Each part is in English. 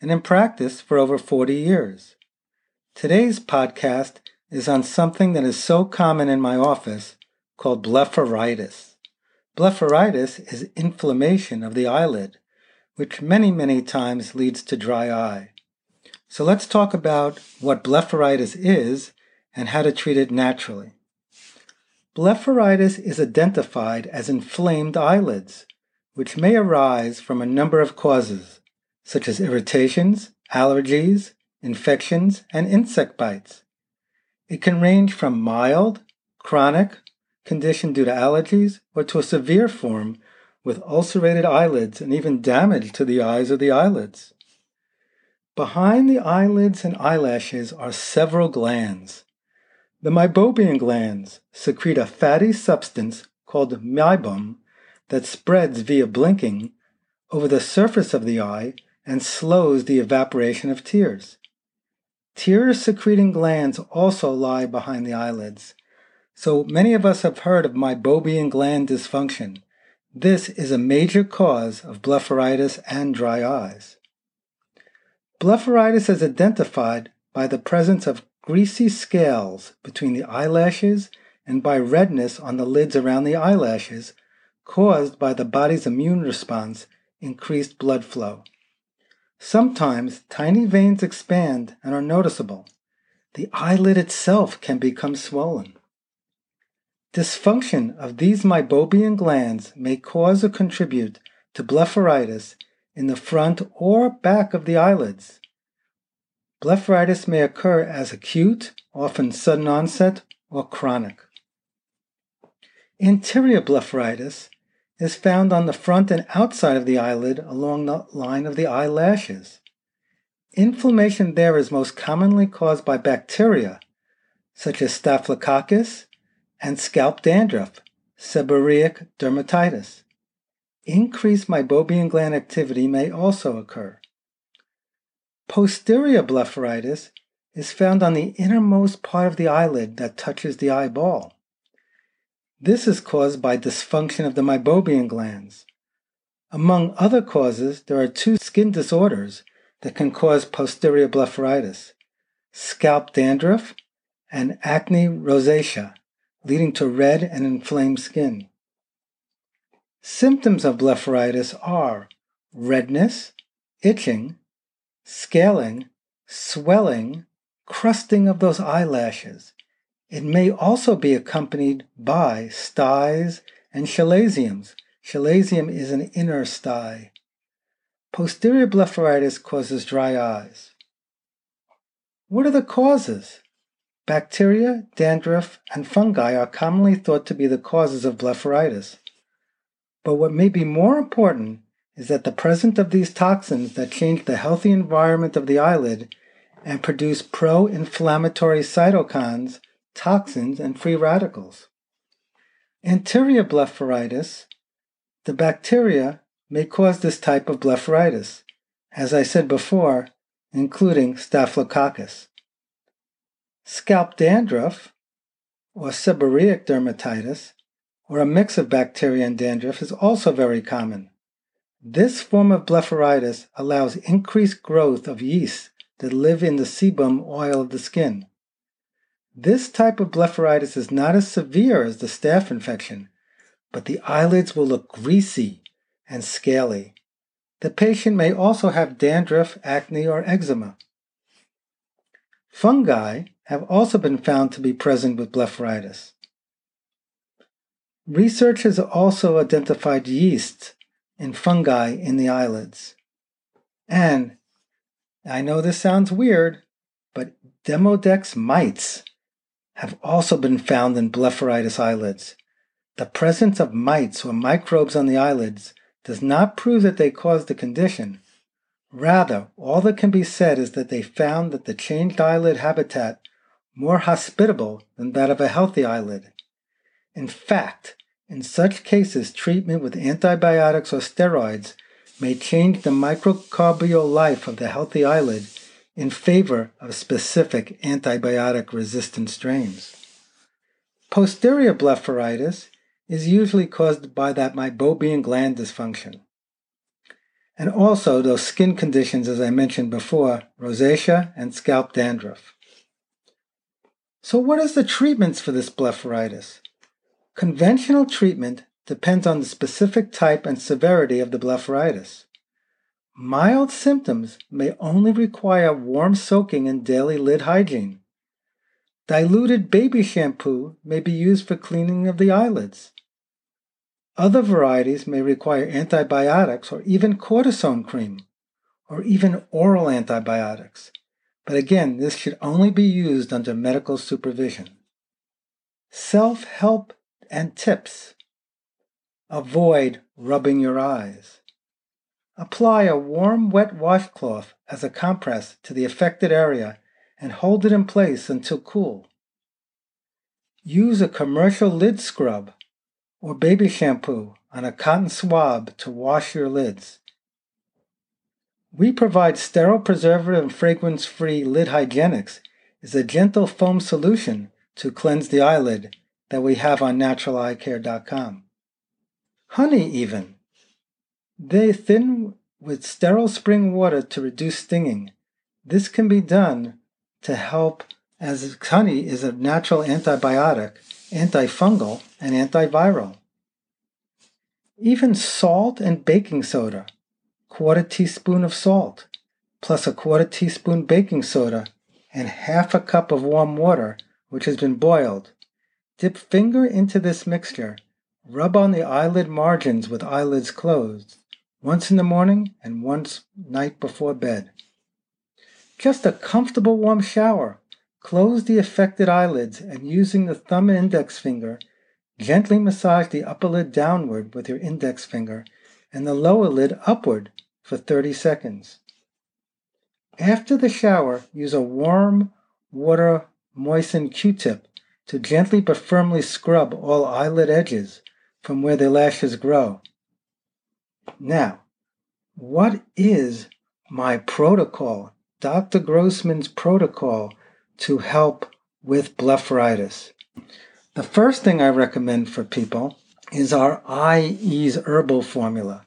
and in practice for over 40 years. Today's podcast is on something that is so common in my office called blepharitis. Blepharitis is inflammation of the eyelid, which many, many times leads to dry eye. So let's talk about what blepharitis is and how to treat it naturally. Blepharitis is identified as inflamed eyelids, which may arise from a number of causes, such as irritations, allergies, infections, and insect bites. It can range from mild, chronic, condition due to allergies, or to a severe form with ulcerated eyelids and even damage to the eyes or the eyelids. Behind the eyelids and eyelashes are several glands. The meibomian glands secrete a fatty substance called meibum that spreads via blinking over the surface of the eye and slows the evaporation of tears. Tear secreting glands also lie behind the eyelids. So many of us have heard of meibomian gland dysfunction. This is a major cause of blepharitis and dry eyes. Blepharitis is identified by the presence of greasy scales between the eyelashes and by redness on the lids around the eyelashes caused by the body's immune response increased blood flow. Sometimes tiny veins expand and are noticeable. The eyelid itself can become swollen. Dysfunction of these meibomian glands may cause or contribute to blepharitis in the front or back of the eyelids. Blepharitis may occur as acute, often sudden onset, or chronic. Anterior blepharitis is found on the front and outside of the eyelid along the line of the eyelashes. Inflammation there is most commonly caused by bacteria, such as Staphylococcus and scalp dandruff, seborrheic dermatitis. Increased meibomian gland activity may also occur. Posterior blepharitis is found on the innermost part of the eyelid that touches the eyeball. This is caused by dysfunction of the meibomian glands. Among other causes, there are two skin disorders that can cause posterior blepharitis scalp dandruff and acne rosacea, leading to red and inflamed skin. Symptoms of blepharitis are redness, itching, scaling, swelling, crusting of those eyelashes, it may also be accompanied by styes and chalazions. Chalazion is an inner stye. Posterior blepharitis causes dry eyes. What are the causes? Bacteria, dandruff, and fungi are commonly thought to be the causes of blepharitis. But what may be more important is that the presence of these toxins that change the healthy environment of the eyelid and produce pro inflammatory cytokines toxins, and free radicals. Anterior blepharitis, the bacteria may cause this type of blepharitis, as I said before, including Staphylococcus. Scalp dandruff, or seborrheic dermatitis, or a mix of bacteria and dandruff, is also very common. This form of blepharitis allows increased growth of yeasts that live in the sebum oil of the skin. This type of blepharitis is not as severe as the staph infection, but the eyelids will look greasy and scaly. the patient may also have dandruff, acne, or eczema. Fungi have also been found to be present with blepharitis. Research has also identified yeast and fungi in the eyelids. And I know this sounds weird, but Demodex mites have also been found in blepharitis eyelids. The presence of mites or microbes on the eyelids does not prove that they caused the condition. Rather, all that can be said is that they found that the changed eyelid habitat more hospitable than that of a healthy eyelid. In fact, in such cases, treatment with antibiotics or steroids may change the microbial life of the healthy eyelid in favor of specific antibiotic resistant strains. Posterior blepharitis is usually caused by that meibomian gland dysfunction. And also those skin conditions, as I mentioned before, rosacea and scalp dandruff. So, what is the treatments for this blepharitis? Conventional treatment depends on the specific type and severity of the blepharitis. Mild symptoms may only require warm soaking and daily lid hygiene. Diluted baby shampoo may be used for cleaning of the eyelids. Other varieties may require antibiotics or even cortisone cream, or even oral antibiotics. But again, this should only be used under medical supervision. Self help and tips. Avoid rubbing your eyes. Apply a warm, wet washcloth as a compress to the affected area and hold it in place until cool. Use a commercial lid scrub or baby shampoo on a cotton swab to wash your lids. We provide sterile, preservative, and fragrance free lid hygienics is a gentle foam solution to cleanse the eyelid that we have on naturaleyecare.com. Honey, even they thin with sterile spring water to reduce stinging. This can be done to help as honey is a natural antibiotic, antifungal, and antiviral. Even salt and baking soda, quarter teaspoon of salt, plus a quarter teaspoon baking soda, and half a cup of warm water, which has been boiled. Dip finger into this mixture. Rub on the eyelid margins with eyelids closed once in the morning and once night before bed. Just a comfortable warm shower. Close the affected eyelids and using the thumb and index finger, gently massage the upper lid downward with your index finger and the lower lid upward for 30 seconds. After the shower, use a warm water moistened Q-tip to gently but firmly scrub all eyelid edges from where the lashes grow. Now, what is my protocol, Dr. Grossman's protocol to help with blepharitis? The first thing I recommend for people is our eye-ease herbal formula.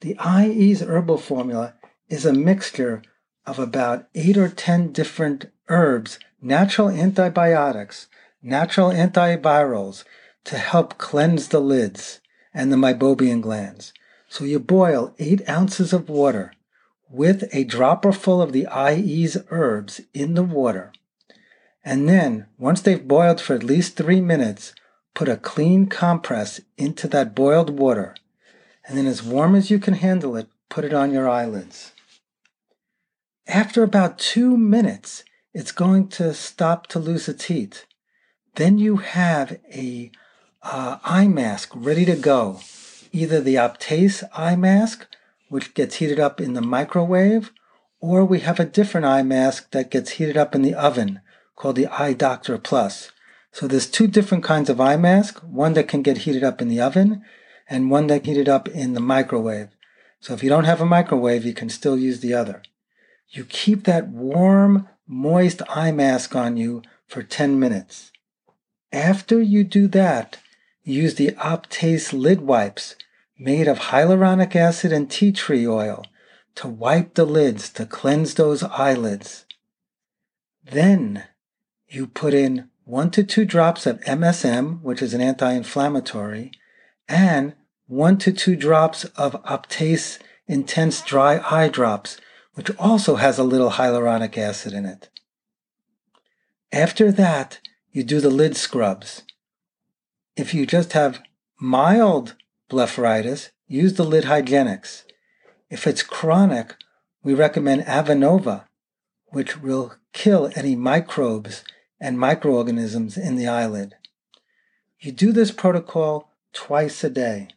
The eye-ease herbal formula is a mixture of about eight or 10 different herbs, natural antibiotics, natural antivirals to help cleanse the lids and the meibomian glands. So you boil eight ounces of water with a dropper full of the eye-ease herbs in the water. And then, once they've boiled for at least three minutes, put a clean compress into that boiled water. And then, as warm as you can handle it, put it on your eyelids. After about two minutes, it's going to stop to lose its heat. Then you have a uh, eye mask ready to go either the Optase eye mask, which gets heated up in the microwave, or we have a different eye mask that gets heated up in the oven called the Eye Doctor Plus. So there's two different kinds of eye mask, one that can get heated up in the oven and one that heated up in the microwave. So if you don't have a microwave, you can still use the other. You keep that warm, moist eye mask on you for 10 minutes. After you do that, use the Optase lid wipes made of hyaluronic acid and tea tree oil to wipe the lids to cleanse those eyelids. Then you put in one to two drops of MSM, which is an anti inflammatory, and one to two drops of Optase intense dry eye drops, which also has a little hyaluronic acid in it. After that, you do the lid scrubs. If you just have mild blepharitis, use the lid hygienics. If it's chronic, we recommend Avenova, which will kill any microbes and microorganisms in the eyelid. You do this protocol twice a day.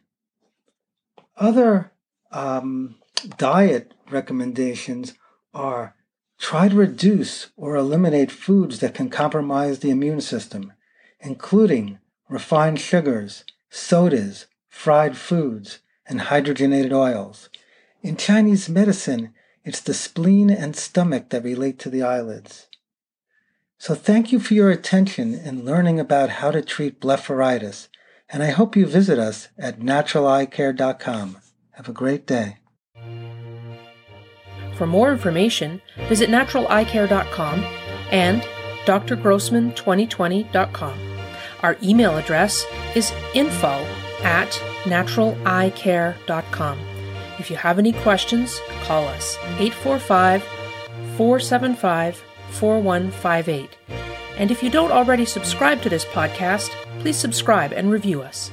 Other um, diet recommendations are try to reduce or eliminate foods that can compromise the immune system, including refined sugars, sodas, fried foods, and hydrogenated oils. In Chinese medicine, it's the spleen and stomach that relate to the eyelids. So thank you for your attention in learning about how to treat blepharitis, and I hope you visit us at naturaleyecare.com. Have a great day. For more information, visit naturaleyecare.com and drgrossman2020.com. Our email address is info at naturaleyecare.com. If you have any questions, call us 845 475 4158. And if you don't already subscribe to this podcast, please subscribe and review us.